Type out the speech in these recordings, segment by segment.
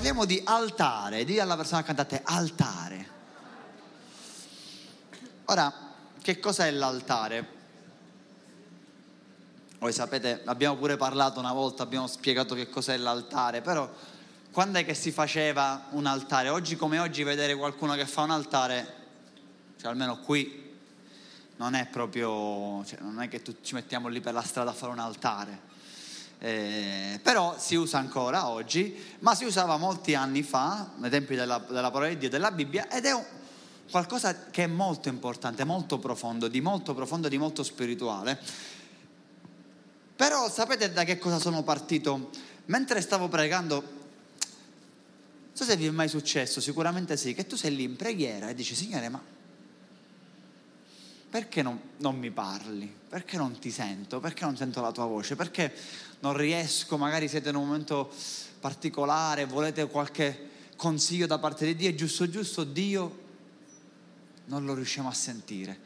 parliamo di altare, di alla persona accanto a te, altare. Ora, che cos'è l'altare? Voi sapete, abbiamo pure parlato una volta, abbiamo spiegato che cos'è l'altare, però quando è che si faceva un altare? Oggi come oggi vedere qualcuno che fa un altare, cioè almeno qui, non è proprio, cioè non è che tu, ci mettiamo lì per la strada a fare un altare. Eh, però si usa ancora oggi, ma si usava molti anni fa, nei tempi della, della parola di Dio, della Bibbia, ed è un, qualcosa che è molto importante, molto profondo, di molto profondo, di molto spirituale. Però sapete da che cosa sono partito? Mentre stavo pregando, non so se vi è mai successo, sicuramente sì, che tu sei lì in preghiera e dici, Signore, ma perché non, non, mi parli? Perché non ti sento? Perché non sento la tua voce? Perché non riesco, magari siete in un momento particolare, volete qualche consiglio da parte di Dio, è giusto giusto, Dio non lo riusciamo a sentire.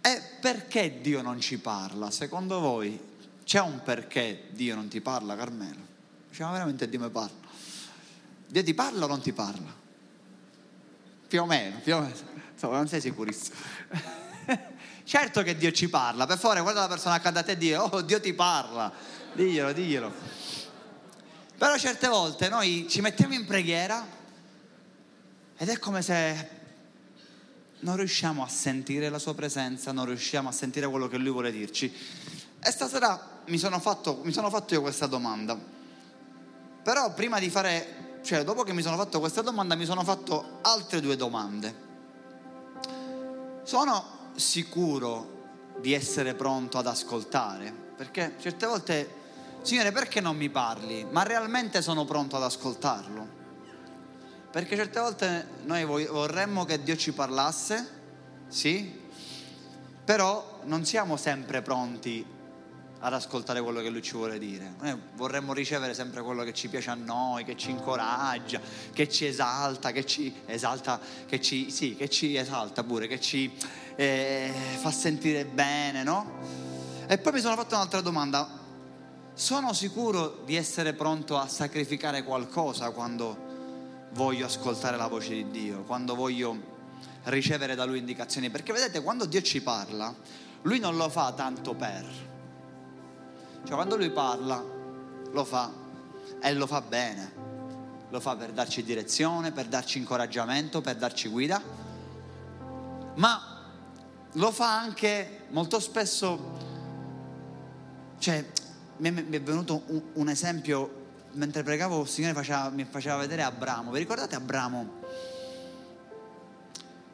E perché Dio non ci parla? Secondo voi c'è un perché Dio non ti parla, Carmelo? Diciamo veramente Dio mi parla. Dio ti parla o non ti parla? Più o meno, più o meno. Insomma, non sei sicurissimo. certo che Dio ci parla, per favore guarda la persona accanto a te e dire, oh Dio ti parla, diglielo, diglielo. Però certe volte noi ci mettiamo in preghiera ed è come se non riusciamo a sentire la sua presenza, non riusciamo a sentire quello che lui vuole dirci. E stasera mi sono fatto, mi sono fatto io questa domanda. Però prima di fare, cioè dopo che mi sono fatto questa domanda, mi sono fatto altre due domande. Sono sicuro di essere pronto ad ascoltare, perché certe volte, Signore, perché non mi parli? Ma realmente sono pronto ad ascoltarlo. Perché certe volte noi vorremmo che Dio ci parlasse, sì, però non siamo sempre pronti ad ascoltare quello che lui ci vuole dire. Noi vorremmo ricevere sempre quello che ci piace a noi, che ci incoraggia, che ci esalta, che ci esalta, che ci, sì, che ci esalta pure, che ci eh, fa sentire bene, no? E poi mi sono fatto un'altra domanda. Sono sicuro di essere pronto a sacrificare qualcosa quando voglio ascoltare la voce di Dio, quando voglio ricevere da Lui indicazioni? Perché vedete, quando Dio ci parla, Lui non lo fa tanto per cioè quando lui parla, lo fa e lo fa bene. Lo fa per darci direzione, per darci incoraggiamento, per darci guida. Ma lo fa anche molto spesso, cioè mi è venuto un, un esempio mentre pregavo, il Signore faceva, mi faceva vedere Abramo. Vi ricordate Abramo?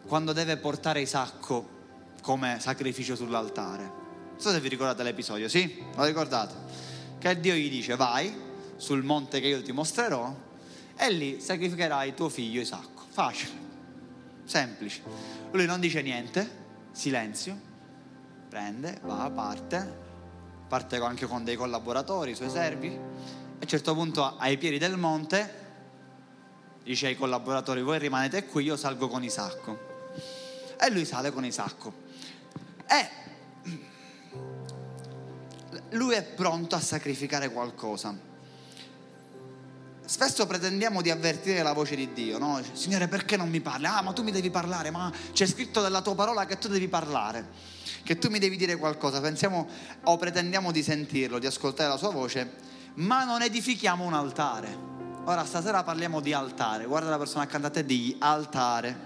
Quando deve portare Isacco come sacrificio sull'altare. Non so se vi ricordate l'episodio, sì? Lo ricordate? Che Dio gli dice vai sul monte che io ti mostrerò e lì sacrificherai tuo figlio Isacco. Facile, semplice. Lui non dice niente, silenzio, prende, va, parte, parte anche con dei collaboratori, i suoi servi. A un certo punto ai piedi del monte dice ai collaboratori voi rimanete qui, io salgo con Isacco. E lui sale con Isacco. E lui è pronto a sacrificare qualcosa. Spesso pretendiamo di avvertire la voce di Dio, no? Signore, perché non mi parli? Ah, ma tu mi devi parlare, ma c'è scritto nella tua parola che tu devi parlare, che tu mi devi dire qualcosa. Pensiamo o pretendiamo di sentirlo, di ascoltare la sua voce, ma non edifichiamo un altare. Ora, stasera parliamo di altare. Guarda la persona accanto a te e altare.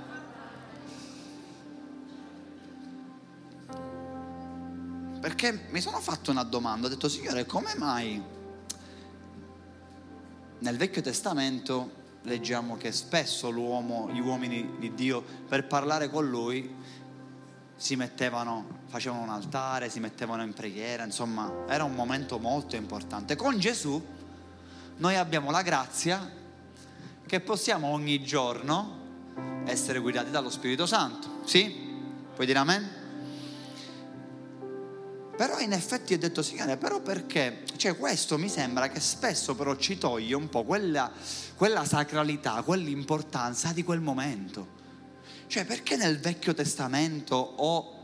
Perché mi sono fatto una domanda, ho detto Signore, come mai nel Vecchio Testamento leggiamo che spesso l'uomo, gli uomini di Dio, per parlare con lui, si mettevano, facevano un altare, si mettevano in preghiera, insomma, era un momento molto importante. Con Gesù noi abbiamo la grazia che possiamo ogni giorno essere guidati dallo Spirito Santo. Sì? Puoi dire amen? Però in effetti ho detto, Signore, però perché? Cioè questo mi sembra che spesso però ci toglie un po' quella, quella sacralità, quell'importanza di quel momento. Cioè perché nel Vecchio Testamento o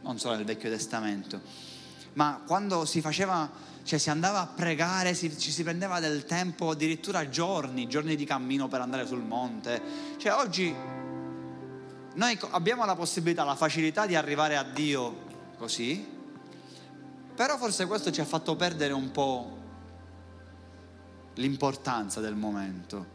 non solo nel Vecchio Testamento, ma quando si faceva, cioè si andava a pregare, si, ci si prendeva del tempo, addirittura giorni, giorni di cammino per andare sul monte. Cioè oggi noi abbiamo la possibilità, la facilità di arrivare a Dio così, però forse questo ci ha fatto perdere un po' l'importanza del momento.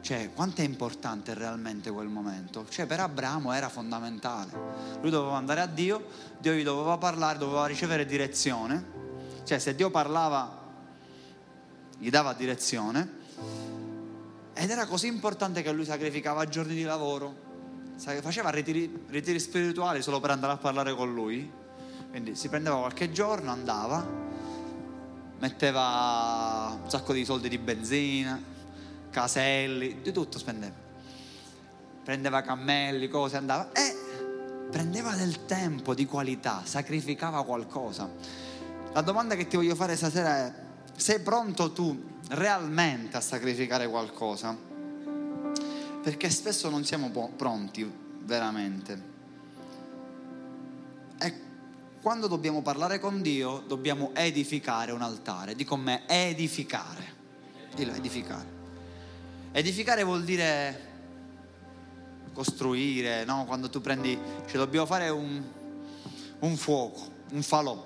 Cioè, quanto è importante realmente quel momento? Cioè, per Abramo era fondamentale. Lui doveva andare a Dio, Dio gli doveva parlare, doveva ricevere direzione. Cioè, se Dio parlava, gli dava direzione. Ed era così importante che lui sacrificava giorni di lavoro, faceva ritiri, ritiri spirituali solo per andare a parlare con lui. Quindi si prendeva qualche giorno, andava, metteva un sacco di soldi di benzina, caselli, di tutto spendeva. Prendeva cammelli, cose, andava e prendeva del tempo di qualità, sacrificava qualcosa. La domanda che ti voglio fare stasera è, sei pronto tu realmente a sacrificare qualcosa? Perché spesso non siamo pronti veramente. Quando dobbiamo parlare con Dio dobbiamo edificare un altare. Di con me, edificare. Dillo, edificare. Edificare vuol dire costruire, no? Quando tu prendi, cioè dobbiamo fare un, un fuoco, un falò.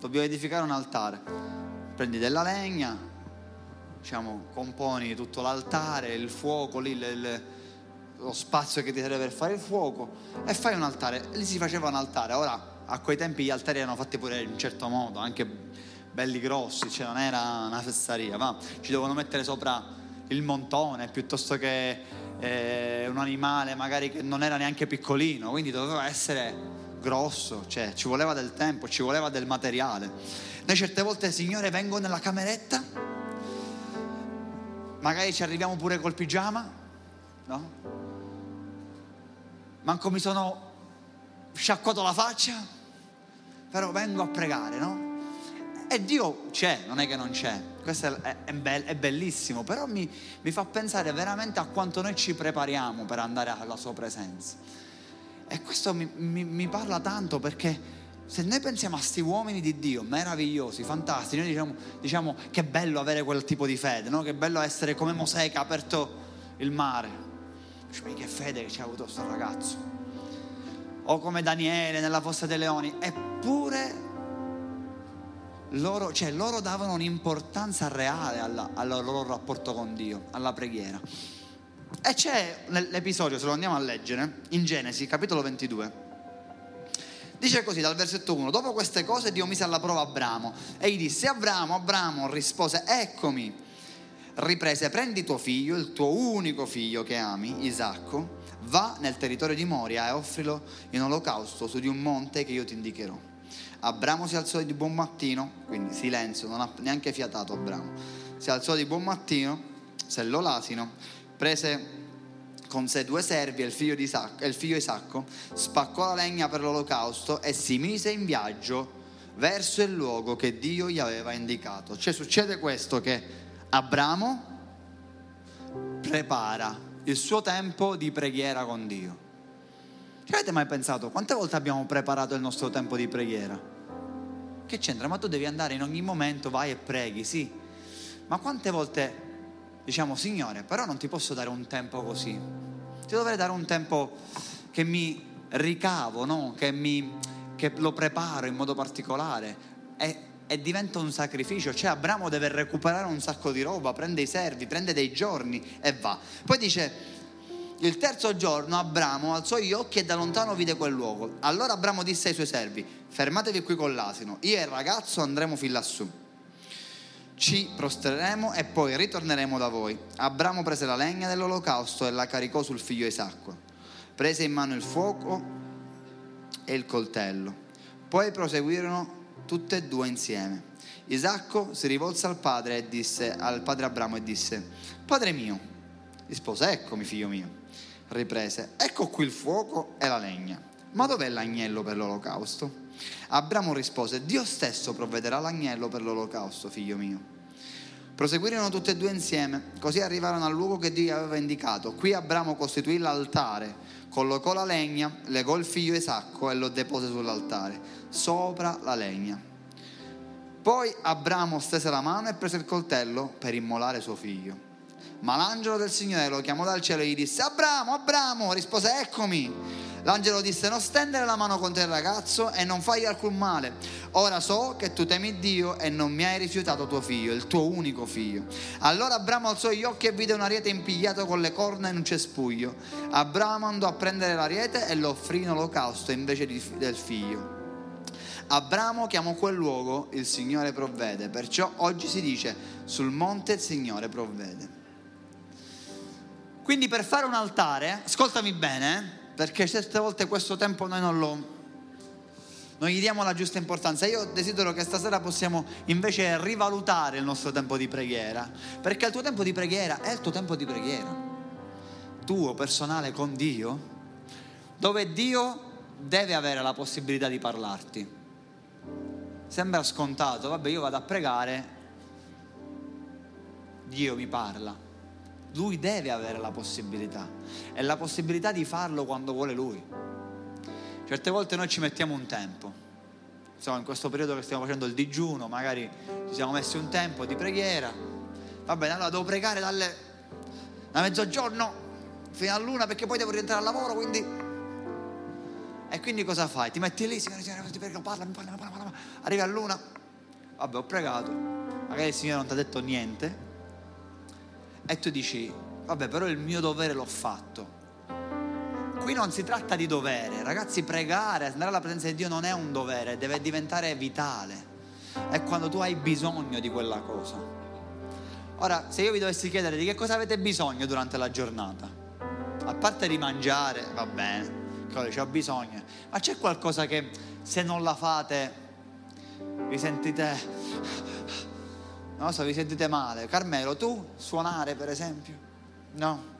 Dobbiamo edificare un altare. Prendi della legna, diciamo, componi tutto l'altare, il fuoco lì, il, lo spazio che ti serve per fare il fuoco e fai un altare. Lì si faceva un altare. Ora a quei tempi gli altari erano fatti pure in un certo modo, anche belli grossi, cioè non era una festaria, ma ci dovevano mettere sopra il montone piuttosto che eh, un animale magari che non era neanche piccolino, quindi doveva essere grosso, cioè ci voleva del tempo, ci voleva del materiale. Noi certe volte, Signore, vengo nella cameretta, magari ci arriviamo pure col pigiama, no? Manco mi sono sciacquato la faccia, però vengo a pregare, no? E Dio c'è, non è che non c'è, questo è, è, be- è bellissimo, però mi, mi, fa pensare veramente a quanto noi ci prepariamo per andare alla sua presenza. E questo mi, mi, mi parla tanto perché se noi pensiamo a questi uomini di Dio meravigliosi, fantastici, noi diciamo, diciamo che bello avere quel tipo di fede, no? che bello essere come Mosè che ha aperto il mare. Dici, che fede che ci ha avuto questo ragazzo o come Daniele nella fossa dei leoni, eppure loro, cioè, loro davano un'importanza reale al loro rapporto con Dio, alla preghiera. E c'è l'episodio, se lo andiamo a leggere, in Genesi, capitolo 22. Dice così dal versetto 1, dopo queste cose Dio mise alla prova Abramo e gli disse, Abramo, Abramo rispose, eccomi, riprese, prendi tuo figlio, il tuo unico figlio che ami, Isacco, va nel territorio di Moria e offrilo in olocausto su di un monte che io ti indicherò. Abramo si alzò di buon mattino, quindi silenzio, non ha neanche fiatato Abramo. Si alzò di buon mattino, sellò l'asino, prese con sé due servi e il figlio, di Isacco, il figlio Isacco, spaccò la legna per l'olocausto e si mise in viaggio verso il luogo che Dio gli aveva indicato. Cioè succede questo che Abramo prepara il suo tempo di preghiera con Dio. Ci avete mai pensato quante volte abbiamo preparato il nostro tempo di preghiera? Che c'entra? Ma tu devi andare in ogni momento, vai e preghi, sì. Ma quante volte diciamo, Signore, però non ti posso dare un tempo così. Ti dovrei dare un tempo che mi ricavo, no? che, mi, che lo preparo in modo particolare. E e diventa un sacrificio, cioè Abramo deve recuperare un sacco di roba, prende i servi, prende dei giorni e va. Poi dice, il terzo giorno Abramo alzò gli occhi e da lontano vide quel luogo. Allora Abramo disse ai suoi servi, fermatevi qui con l'asino, io e il ragazzo andremo fin lassù. Ci prostreremo e poi ritorneremo da voi. Abramo prese la legna dell'olocausto e la caricò sul figlio Isacco. Prese in mano il fuoco e il coltello. Poi proseguirono tutte e due insieme. Isacco si rivolse al padre e disse, al padre Abramo e disse, Padre mio, rispose, eccomi figlio mio. Riprese, ecco qui il fuoco e la legna, ma dov'è l'agnello per l'olocausto? Abramo rispose, Dio stesso provvederà l'agnello per l'olocausto, figlio mio. Proseguirono tutte e due insieme, così arrivarono al luogo che Dio aveva indicato. Qui Abramo costituì l'altare collocò la legna, legò il figlio Isacco e lo depose sull'altare, sopra la legna. Poi Abramo stese la mano e prese il coltello per immolare suo figlio. Ma l'angelo del Signore lo chiamò dal cielo e gli disse, Abramo, Abramo, rispose, eccomi. L'angelo disse, non stendere la mano contro il ragazzo e non fagli alcun male. Ora so che tu temi Dio e non mi hai rifiutato tuo figlio, il tuo unico figlio. Allora Abramo alzò gli occhi e vide un ariete impigliato con le corna in un cespuglio. Abramo andò a prendere l'ariete e lo offrì in olocausto invece di, del figlio. Abramo chiamò quel luogo il Signore provvede, perciò oggi si dice sul monte il Signore provvede. Quindi per fare un altare, ascoltami bene, eh, perché certe volte questo tempo noi non lo, non gli diamo la giusta importanza. Io desidero che stasera possiamo invece rivalutare il nostro tempo di preghiera, perché il tuo tempo di preghiera è il tuo tempo di preghiera, tuo personale con Dio, dove Dio deve avere la possibilità di parlarti. Sembra scontato, vabbè io vado a pregare, Dio mi parla. Lui deve avere la possibilità e la possibilità di farlo quando vuole lui. Certe volte noi ci mettiamo un tempo. Insomma, in questo periodo che stiamo facendo il digiuno, magari ci siamo messi un tempo di preghiera. Va bene, allora devo pregare dalle, da mezzogiorno fino all'una perché poi devo rientrare al lavoro, quindi... E quindi cosa fai? Ti metti lì, Signore, Signore, ti prego, parlami, parlami, parlami, parlami. Arrivi all'una, vabbè, ho pregato, magari il Signore non ti ha detto niente, e tu dici, vabbè, però il mio dovere l'ho fatto. Qui non si tratta di dovere, ragazzi, pregare, andare alla presenza di Dio non è un dovere, deve diventare vitale. È quando tu hai bisogno di quella cosa. Ora, se io vi dovessi chiedere di che cosa avete bisogno durante la giornata, a parte di mangiare, va bene, c'ho bisogno, ma c'è qualcosa che se non la fate vi sentite non so, vi sentite male. Carmelo, tu suonare per esempio? No.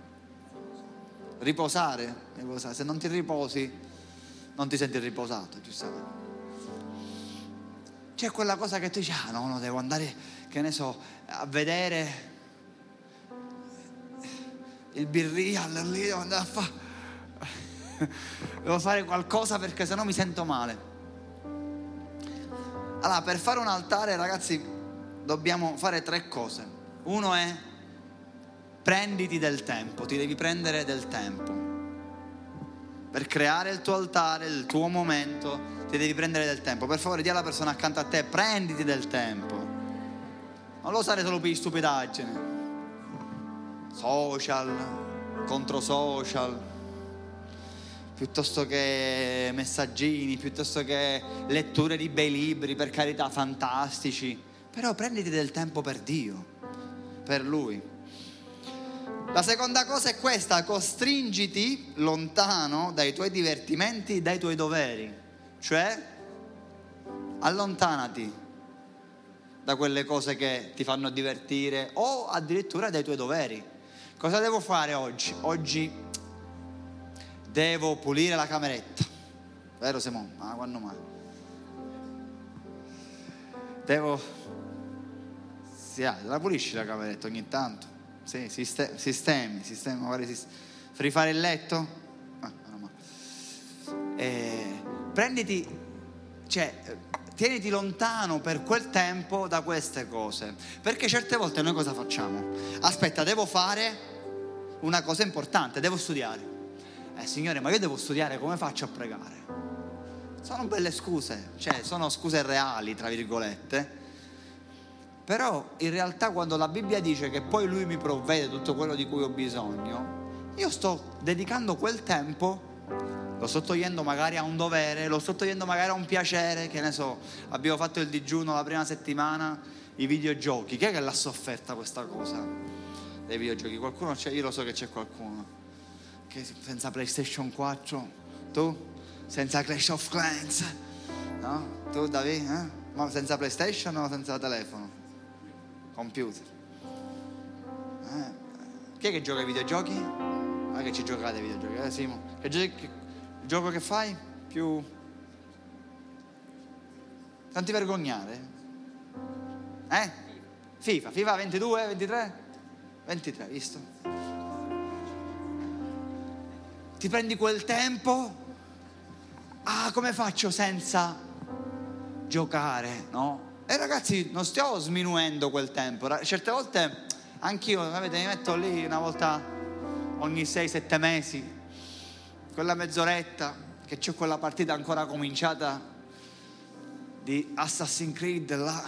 Riposare, riposare. Se non ti riposi, non ti senti riposato, giustamente. C'è quella cosa che tu dici, ah no, no, devo andare, che ne so, a vedere il birrial lì, devo andare a fare... devo fare qualcosa perché sennò mi sento male. Allora, per fare un altare, ragazzi, dobbiamo fare tre cose. Uno è prenditi del tempo, ti devi prendere del tempo. Per creare il tuo altare, il tuo momento, ti devi prendere del tempo. Per favore, di alla persona accanto a te, prenditi del tempo. Non lo usare solo per stupidaggine. Social, contro social, piuttosto che messaggini, piuttosto che letture di bei libri, per carità, fantastici però prenditi del tempo per Dio, per Lui. La seconda cosa è questa, costringiti lontano dai tuoi divertimenti, dai tuoi doveri, cioè allontanati da quelle cose che ti fanno divertire o addirittura dai tuoi doveri. Cosa devo fare oggi? Oggi devo pulire la cameretta, vero Simone? Ma quando mai? Devo sì, la pulisci la cameretta ogni tanto. Sì, sistemi, sistemi, sistemi magari sistemi. Rifare il letto? Ah, no, eh, prenditi, cioè, tieniti lontano per quel tempo da queste cose. Perché certe volte noi cosa facciamo? Aspetta, devo fare una cosa importante, devo studiare. Eh, Signore, ma io devo studiare, come faccio a pregare? Sono belle scuse, cioè sono scuse reali, tra virgolette però in realtà quando la Bibbia dice che poi lui mi provvede tutto quello di cui ho bisogno, io sto dedicando quel tempo, lo sto togliendo magari a un dovere, lo sto togliendo magari a un piacere, che ne so, abbiamo fatto il digiuno la prima settimana, i videogiochi, chi è che l'ha sofferta questa cosa? Dei videogiochi, qualcuno c'è, io lo so che c'è qualcuno, che senza PlayStation 4, tu? Senza Clash of Clans, no? Tu David, eh? Ma senza PlayStation o senza telefono? computer. Eh. Chi è che gioca ai videogiochi? Ma che ci giocate ai videogiochi? Eh Simo? Che, che gioco che fai? Più... Non ti vergognare? Eh? FIFA, FIFA 22, 23? 23, visto? Ti prendi quel tempo, ah come faccio senza giocare, no? E ragazzi, non stiamo sminuendo quel tempo, certe volte anch'io, sapete, mi metto lì una volta ogni 6-7 mesi, quella mezz'oretta che c'è quella partita ancora cominciata di Assassin's Creed là.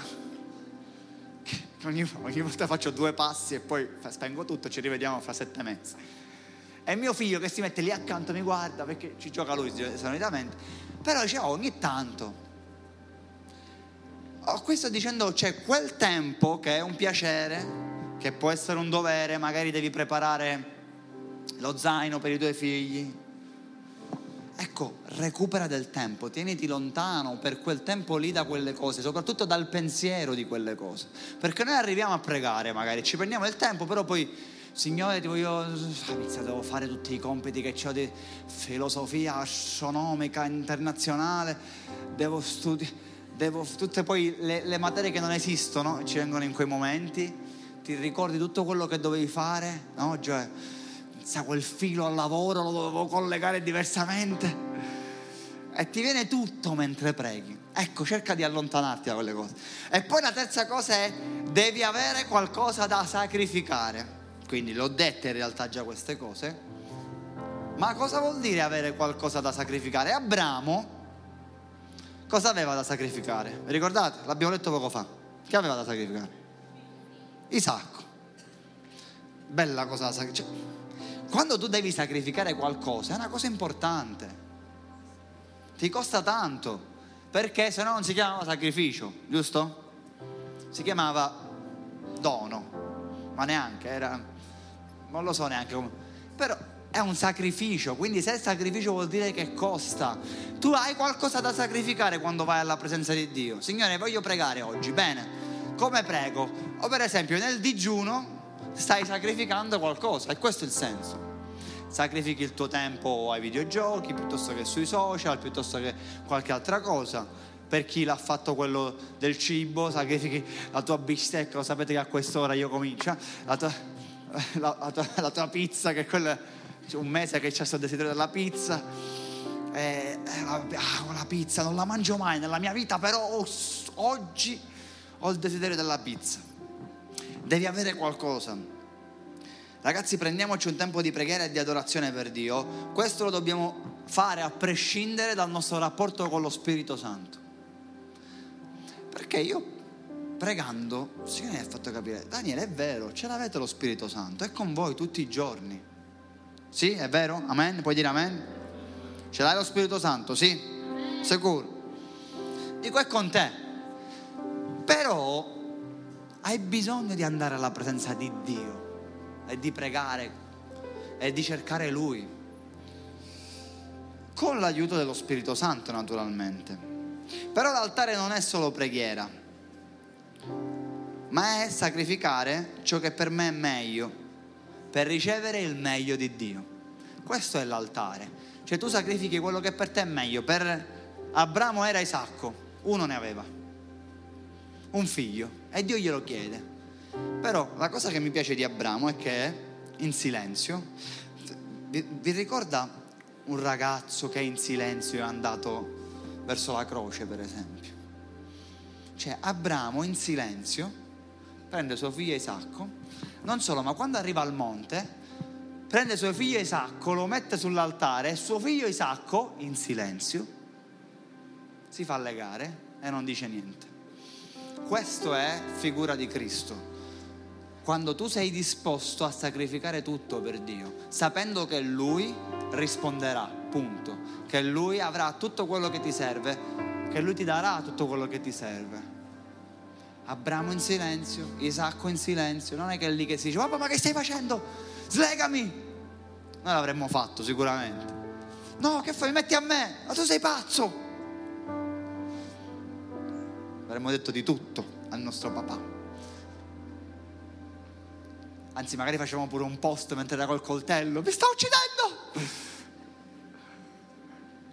Ogni, ogni, volta faccio due passi e poi spengo tutto, ci rivediamo fra sette mesi. E mio figlio che si mette lì accanto mi guarda perché ci gioca lui solitamente, però dice oh, ogni tanto. Oh, questo dicendo c'è quel tempo che è un piacere, che può essere un dovere, magari devi preparare lo zaino per i tuoi figli. Ecco, recupera del tempo, tieniti lontano per quel tempo lì da quelle cose, soprattutto dal pensiero di quelle cose. Perché noi arriviamo a pregare, magari ci prendiamo il tempo, però poi Signore, io inizio, devo fare tutti i compiti che ho di filosofia astronomica internazionale, devo studiare, devo tutte poi le, le materie che non esistono ci vengono in quei momenti ti ricordi tutto quello che dovevi fare? No? Cioè, sa quel filo al lavoro lo dovevo collegare diversamente. E ti viene tutto mentre preghi. Ecco, cerca di allontanarti da quelle cose. E poi la terza cosa è, devi avere qualcosa da sacrificare. Quindi l'ho dette in realtà già queste cose. Ma cosa vuol dire avere qualcosa da sacrificare? Abramo cosa aveva da sacrificare? Ricordate? L'abbiamo detto poco fa. Che aveva da sacrificare? Isacco. Bella cosa. Cioè, quando tu devi sacrificare qualcosa è una cosa importante. Ti costa tanto. Perché se no non si chiamava sacrificio, giusto? Si chiamava dono. Ma neanche, era... Non lo so neanche come... Però è un sacrificio, quindi se è sacrificio vuol dire che costa. Tu hai qualcosa da sacrificare quando vai alla presenza di Dio. Signore, voglio pregare oggi, bene come prego? O per esempio nel digiuno stai sacrificando qualcosa e questo è il senso. Sacrifichi il tuo tempo ai videogiochi piuttosto che sui social, piuttosto che qualche altra cosa. Per chi l'ha fatto quello del cibo, sacrifichi la tua bistecca, lo sapete che a quest'ora io comincio, la tua, la, la tua, la tua pizza, che quella, c'è un mese che c'è questo desiderio della pizza. Eh, ah, la pizza non la mangio mai nella mia vita, però oh, oggi ho il desiderio della pizza. Devi avere qualcosa. Ragazzi, prendiamoci un tempo di preghiera e di adorazione per Dio. Questo lo dobbiamo fare a prescindere dal nostro rapporto con lo Spirito Santo. Perché io pregando, Signore mi ha fatto capire, Daniele è vero, ce l'avete lo Spirito Santo, è con voi tutti i giorni. Sì, è vero? Amen? Puoi dire amen? Ce l'hai lo Spirito Santo? Sì? Sicuro? Dico, è con te. Però hai bisogno di andare alla presenza di Dio e di pregare e di cercare Lui. Con l'aiuto dello Spirito Santo naturalmente. Però l'altare non è solo preghiera, ma è sacrificare ciò che per me è meglio, per ricevere il meglio di Dio. Questo è l'altare. Cioè tu sacrifichi quello che per te è meglio. Per Abramo era Isacco, uno ne aveva un figlio e Dio glielo chiede. Però la cosa che mi piace di Abramo è che in silenzio, vi, vi ricorda un ragazzo che in silenzio è andato verso la croce, per esempio? Cioè Abramo in silenzio prende suo figlio Isacco, non solo, ma quando arriva al monte, prende suo figlio Isacco, lo mette sull'altare e suo figlio Isacco, in silenzio, si fa legare e non dice niente. Questo è figura di Cristo. Quando tu sei disposto a sacrificare tutto per Dio, sapendo che Lui risponderà, punto, che Lui avrà tutto quello che ti serve, che Lui ti darà tutto quello che ti serve. Abramo in silenzio, Isacco in silenzio, non è che è lì che si dice, papà ma che stai facendo? Slegami! Noi l'avremmo fatto sicuramente. No, che fai? Metti a me? Ma tu sei pazzo! avremmo detto di tutto al nostro papà. Anzi, magari facevamo pure un post mentre era col coltello, mi sta uccidendo!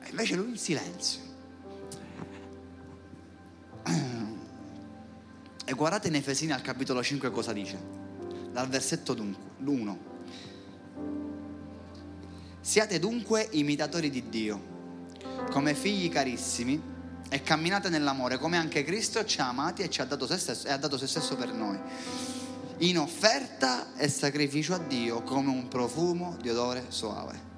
E invece lui in silenzio. E guardate in Efesini al capitolo 5 cosa dice, dal versetto 1. Siate dunque imitatori di Dio, come figli carissimi, e camminate nell'amore, come anche Cristo ci ha amati e ci ha dato se stesso, e ha dato se stesso per noi, in offerta e sacrificio a Dio come un profumo di odore soave.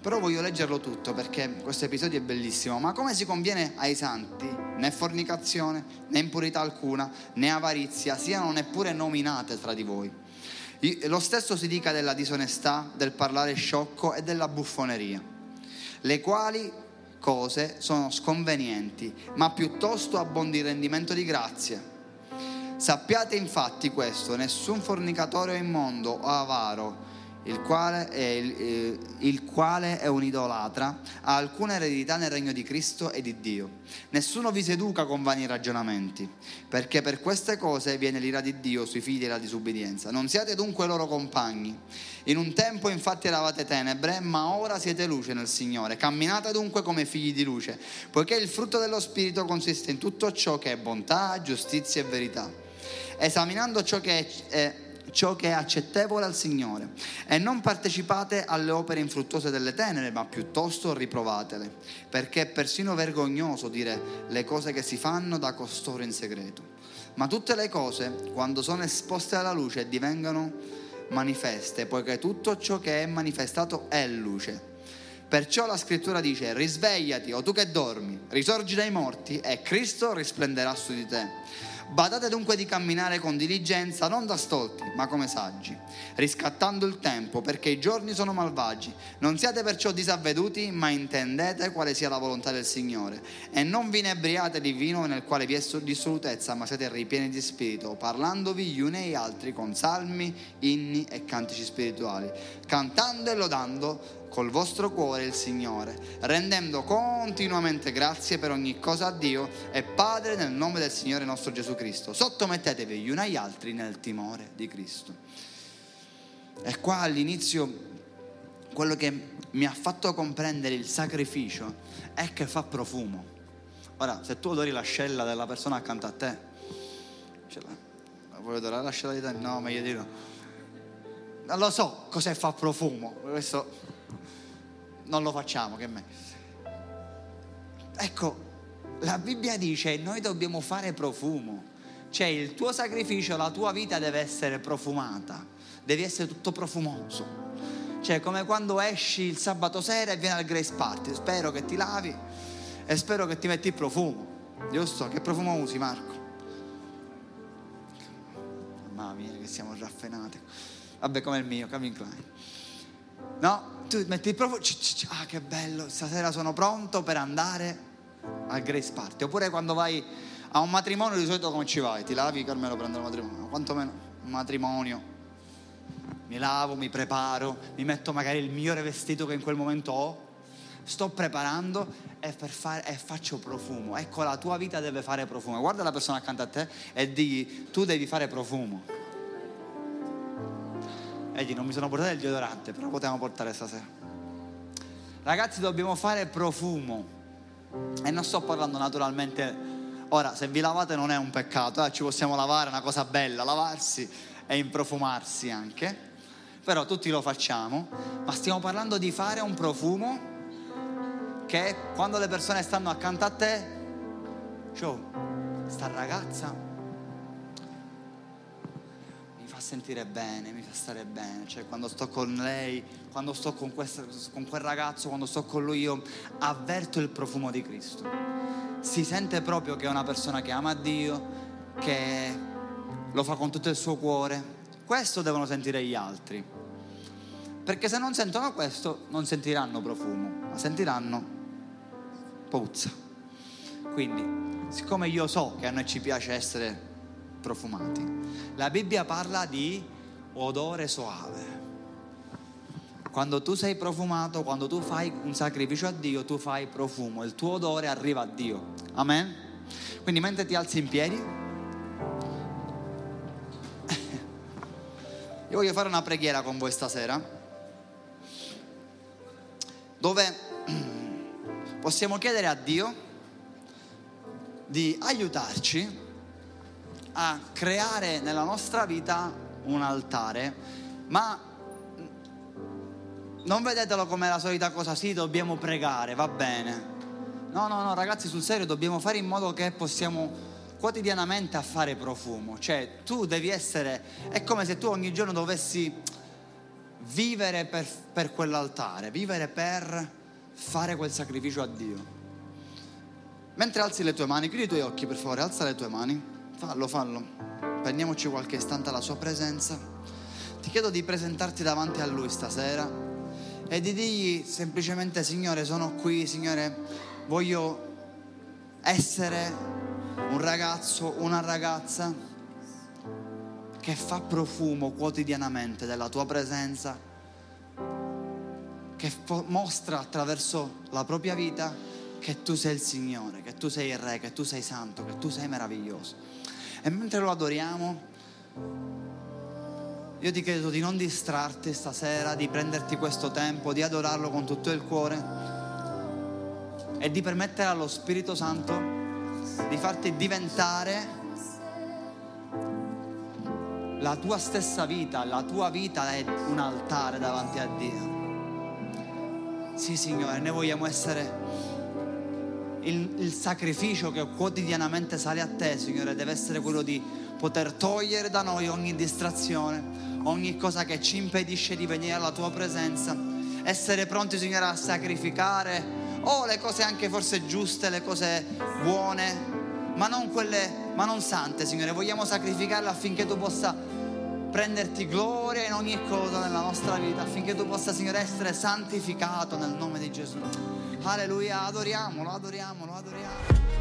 Però voglio leggerlo tutto perché questo episodio è bellissimo. Ma come si conviene ai santi, né fornicazione, né impurità alcuna, né avarizia siano neppure nominate tra di voi. Lo stesso si dica della disonestà, del parlare sciocco e della buffoneria, le quali cose sono sconvenienti, ma piuttosto abbondi rendimento di grazie. Sappiate infatti questo, nessun fornicatore o immondo o avaro, il quale, è, il, eh, il quale è un idolatra, ha alcuna eredità nel regno di Cristo e di Dio. Nessuno vi seduca con vani ragionamenti, perché per queste cose viene l'ira di Dio sui figli della disubbidienza. Non siate dunque loro compagni. In un tempo infatti eravate tenebre, ma ora siete luce nel Signore. Camminate dunque come figli di luce, poiché il frutto dello Spirito consiste in tutto ciò che è bontà, giustizia e verità. Esaminando ciò che è, è ciò che è accettevole al Signore e non partecipate alle opere infruttuose delle tenere, ma piuttosto riprovatele, perché è persino vergognoso dire le cose che si fanno da costoro in segreto. Ma tutte le cose, quando sono esposte alla luce, divengono manifeste, poiché tutto ciò che è manifestato è luce. Perciò la scrittura dice, risvegliati o tu che dormi, risorgi dai morti e Cristo risplenderà su di te. Badate dunque di camminare con diligenza, non da stolti, ma come saggi, riscattando il tempo, perché i giorni sono malvagi. Non siate perciò disavveduti, ma intendete quale sia la volontà del Signore. E non vi inebriate di vino nel quale vi è dissolutezza, ma siete ripieni di spirito, parlandovi gli uni agli altri con salmi, inni e cantici spirituali, cantando e lodando col vostro cuore il Signore, rendendo continuamente grazie per ogni cosa a Dio e Padre nel nome del Signore nostro Gesù Cristo. Sottomettetevi gli uni agli altri nel timore di Cristo. E qua all'inizio quello che mi ha fatto comprendere il sacrificio è che fa profumo. Ora, se tu odori l'ascella della persona accanto a te, cioè, vuoi odorare l'ascella di te? No, meglio di no. Non lo so cos'è fa profumo, questo non lo facciamo, che me. Ecco, la Bibbia dice noi dobbiamo fare profumo, cioè il tuo sacrificio, la tua vita deve essere profumata, devi essere tutto profumoso. Cioè come quando esci il sabato sera e vieni al Grace Party, spero che ti lavi e spero che ti metti il profumo, giusto? Che profumo usi Marco? Mamma mia che siamo raffenati. Vabbè come il mio, Calvin Klein. No? Tu metti il profumo, ah che bello, stasera sono pronto per andare al Grace Party. Oppure quando vai a un matrimonio di solito come ci vai? Ti lavi, Carmelo, prendo il matrimonio. Quantomeno un matrimonio. Mi lavo, mi preparo, mi metto magari il migliore vestito che in quel momento ho. Sto preparando e, fare, e faccio profumo. Ecco, la tua vita deve fare profumo. Guarda la persona accanto a te e digli, tu devi fare profumo. Vedi, non mi sono portato il deodorante, però potevamo portare stasera. Ragazzi, dobbiamo fare profumo. E non sto parlando naturalmente. Ora, se vi lavate non è un peccato, eh? ci possiamo lavare, è una cosa bella, lavarsi e improfumarsi anche. Però tutti lo facciamo. Ma stiamo parlando di fare un profumo che quando le persone stanno accanto a te, ciao, sta ragazza sentire bene, mi fa stare bene, cioè quando sto con lei, quando sto con, questo, con quel ragazzo, quando sto con lui io avverto il profumo di Cristo. Si sente proprio che è una persona che ama Dio, che lo fa con tutto il suo cuore. Questo devono sentire gli altri. Perché se non sentono questo non sentiranno profumo, ma sentiranno puzza. Quindi, siccome io so che a noi ci piace essere profumati. La Bibbia parla di odore soave. Quando tu sei profumato, quando tu fai un sacrificio a Dio, tu fai profumo, il tuo odore arriva a Dio. Amen? Quindi mentre ti alzi in piedi, io voglio fare una preghiera con voi stasera, dove possiamo chiedere a Dio di aiutarci a creare nella nostra vita un altare, ma non vedetelo come la solita cosa, sì, dobbiamo pregare, va bene. No, no, no, ragazzi, sul serio dobbiamo fare in modo che possiamo quotidianamente a fare profumo. Cioè, tu devi essere, è come se tu ogni giorno dovessi vivere per, per quell'altare, vivere per fare quel sacrificio a Dio. Mentre alzi le tue mani, chiudi i tuoi occhi per favore, alza le tue mani, fallo, fallo. Prendiamoci qualche istante alla sua presenza. Ti chiedo di presentarti davanti a Lui stasera e di dirgli semplicemente Signore sono qui, Signore voglio essere un ragazzo, una ragazza che fa profumo quotidianamente della tua presenza, che mostra attraverso la propria vita che tu sei il Signore, che tu sei il Re, che tu sei santo, che tu sei meraviglioso. E mentre lo adoriamo, io ti chiedo di non distrarti stasera, di prenderti questo tempo, di adorarlo con tutto il cuore e di permettere allo Spirito Santo di farti diventare la tua stessa vita, la tua vita è un altare davanti a Dio. Sì, Signore, noi vogliamo essere il, il, sacrificio che quotidianamente sale a te, Signore, deve essere quello di poter togliere da noi ogni distrazione, ogni cosa che ci impedisce di venire alla tua presenza, essere pronti, Signore, a sacrificare o le cose anche forse giuste, le cose buone, ma non quelle, ma non sante, Signore. Vogliamo sacrificarle affinché tu possa prenderti gloria in ogni cosa nella nostra vita, affinché tu possa, Signore, essere santificato nel nome di Gesù. Alleluia, adoriamolo, adoriamolo, adoriamolo.